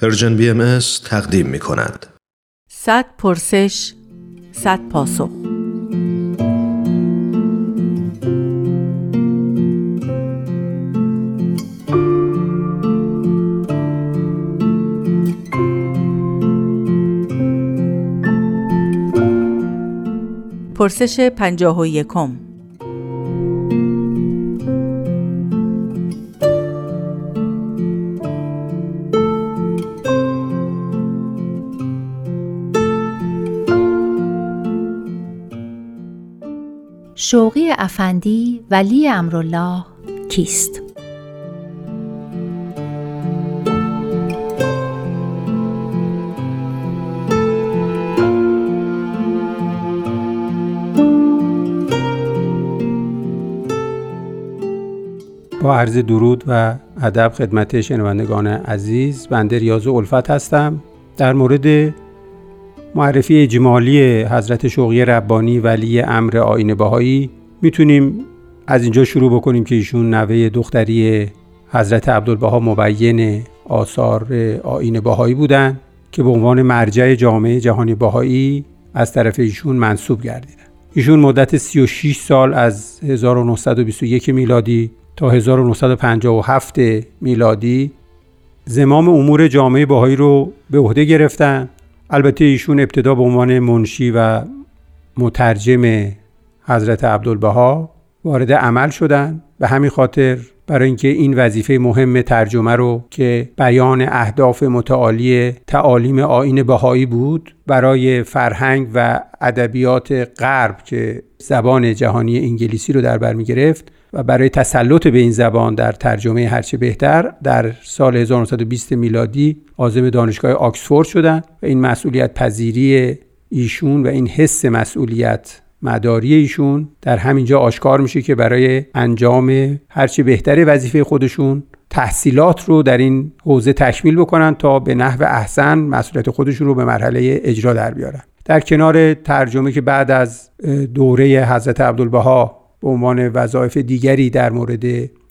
پرژن بی ام تقدیم می کند. صد پرسش صد پاسخ پرسش پنجاه و یکم شوقی افندی ولی امرالله کیست؟ با عرض درود و ادب خدمت شنوندگان عزیز بنده ریاض الفت هستم در مورد معرفی اجمالی حضرت شوقی ربانی ولی امر آین بهایی می‌تونیم از اینجا شروع بکنیم که ایشون نوه دختری حضرت عبدالبها مبین آثار آین بهایی بودند که به عنوان مرجع جامعه جهانی بهایی از طرف ایشون منصوب گردیدن. ایشون مدت 36 سال از 1921 میلادی تا 1957 میلادی زمام امور جامعه باهایی رو به عهده گرفتن. البته ایشون ابتدا به عنوان منشی و مترجم حضرت عبدالبها وارد عمل شدن. به همین خاطر برای اینکه این وظیفه مهم ترجمه رو که بیان اهداف متعالی تعالیم آین بهایی بود برای فرهنگ و ادبیات غرب که زبان جهانی انگلیسی رو در بر می گرفت و برای تسلط به این زبان در ترجمه هرچه بهتر در سال 1920 میلادی عازم دانشگاه آکسفورد شدن و این مسئولیت پذیری ایشون و این حس مسئولیت مداری ایشون در همینجا آشکار میشه که برای انجام هرچه بهتر وظیفه خودشون تحصیلات رو در این حوزه تکمیل بکنن تا به نحو احسن مسئولیت خودشون رو به مرحله اجرا در بیارن. در کنار ترجمه که بعد از دوره حضرت عبدالبها به عنوان وظایف دیگری در مورد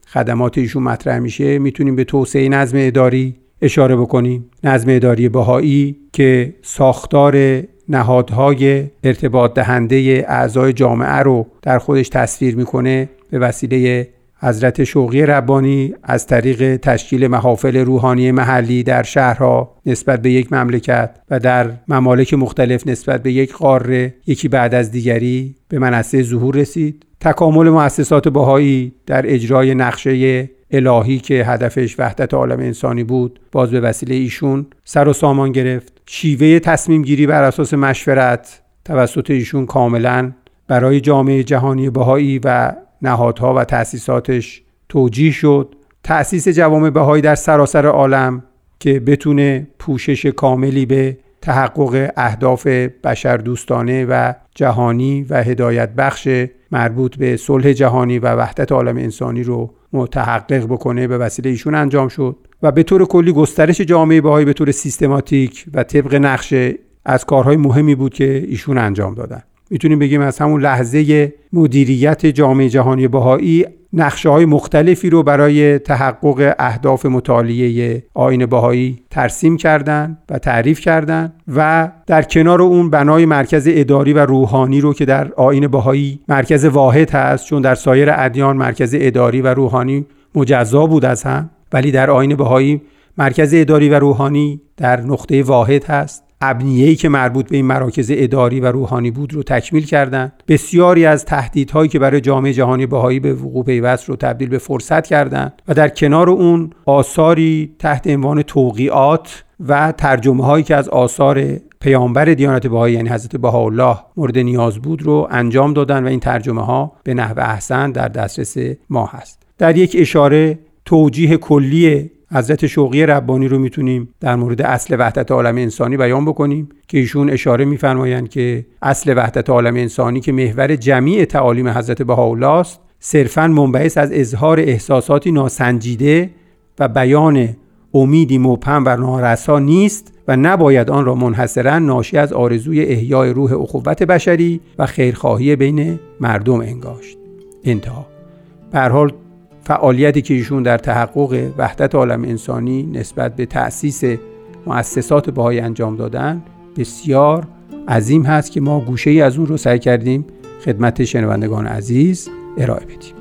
خدمات ایشون مطرح میشه می‌تونیم به توسعه نظم اداری اشاره بکنیم. نظم اداری بهایی که ساختار نهادهای ارتباط دهنده اعضای جامعه رو در خودش تصویر می‌کنه به وسیله حضرت شوقی ربانی از طریق تشکیل محافل روحانی محلی در شهرها نسبت به یک مملکت و در ممالک مختلف نسبت به یک قاره یکی بعد از دیگری به منصه ظهور رسید. تکامل مؤسسات بهایی در اجرای نقشه الهی که هدفش وحدت عالم انسانی بود باز به وسیله ایشون سر و سامان گرفت. شیوه تصمیم گیری بر اساس مشورت توسط ایشون کاملا برای جامعه جهانی بهایی و نهادها و تأسیساتش توجیه شد. تأسیس جوامع بهایی در سراسر عالم که بتونه پوشش کاملی به تحقق اهداف بشر دوستانه و جهانی و هدایت بخش مربوط به صلح جهانی و وحدت عالم انسانی رو متحقق بکنه به وسیله ایشون انجام شد. و به طور کلی گسترش جامعه بهایی به طور سیستماتیک و طبق نقشه از کارهای مهمی بود که ایشون انجام دادن. می‌تونیم بگیم از همون لحظه مدیریت جامعه جهانی بهایی نقشه های مختلفی رو برای تحقق اهداف مطالعه آین بهایی ترسیم کردند و تعریف کردند و در کنار اون بنای مرکز اداری و روحانی رو که در آین بهایی مرکز واحد هست چون در سایر ادیان مرکز اداری و روحانی مجزا بود از هم ولی در آین بهایی مرکز اداری و روحانی در نقطه واحد هست. ابنیه‌ای که مربوط به این مراکز اداری و روحانی بود رو تکمیل کردند. بسیاری از تهدیدهایی که برای جامعه جهانی بهایی به وقوع پیوست رو تبدیل به فرصت کردند و در کنار اون آثاری تحت عنوان توقیعات و ترجمه هایی که از آثار پیامبر دیانت بهایی یعنی حضرت بهاءالله مورد نیاز بود رو انجام دادن و این ترجمه ها به نحو احسن در دسترس ما هست. در یک اشاره توجیه کلی حضرت شوقی ربانی رو می‌تونیم در مورد اصل وحدت عالم انسانی بیان بکنیم که ایشون اشاره میفرمایند که اصل وحدت عالم انسانی که محور جمیع تعالیم حضرت بهاءالله است صرفا منبعث از اظهار احساساتی ناسنجیده و بیان امیدی مبهم و نارسا نیست و نباید آن را منحصرا ناشی از آرزوی احیای روح اخوت بشری و خیرخواهی بین مردم انگاشت. انتها. به حال فعالیتی که ایشون در تحقق وحدت عالم انسانی نسبت به تأسیس مؤسسات بهایی انجام دادن بسیار عظیم هست که ما گوشه ای از اون رو سعی کردیم خدمت شنوندگان عزیز ارائه بدیم.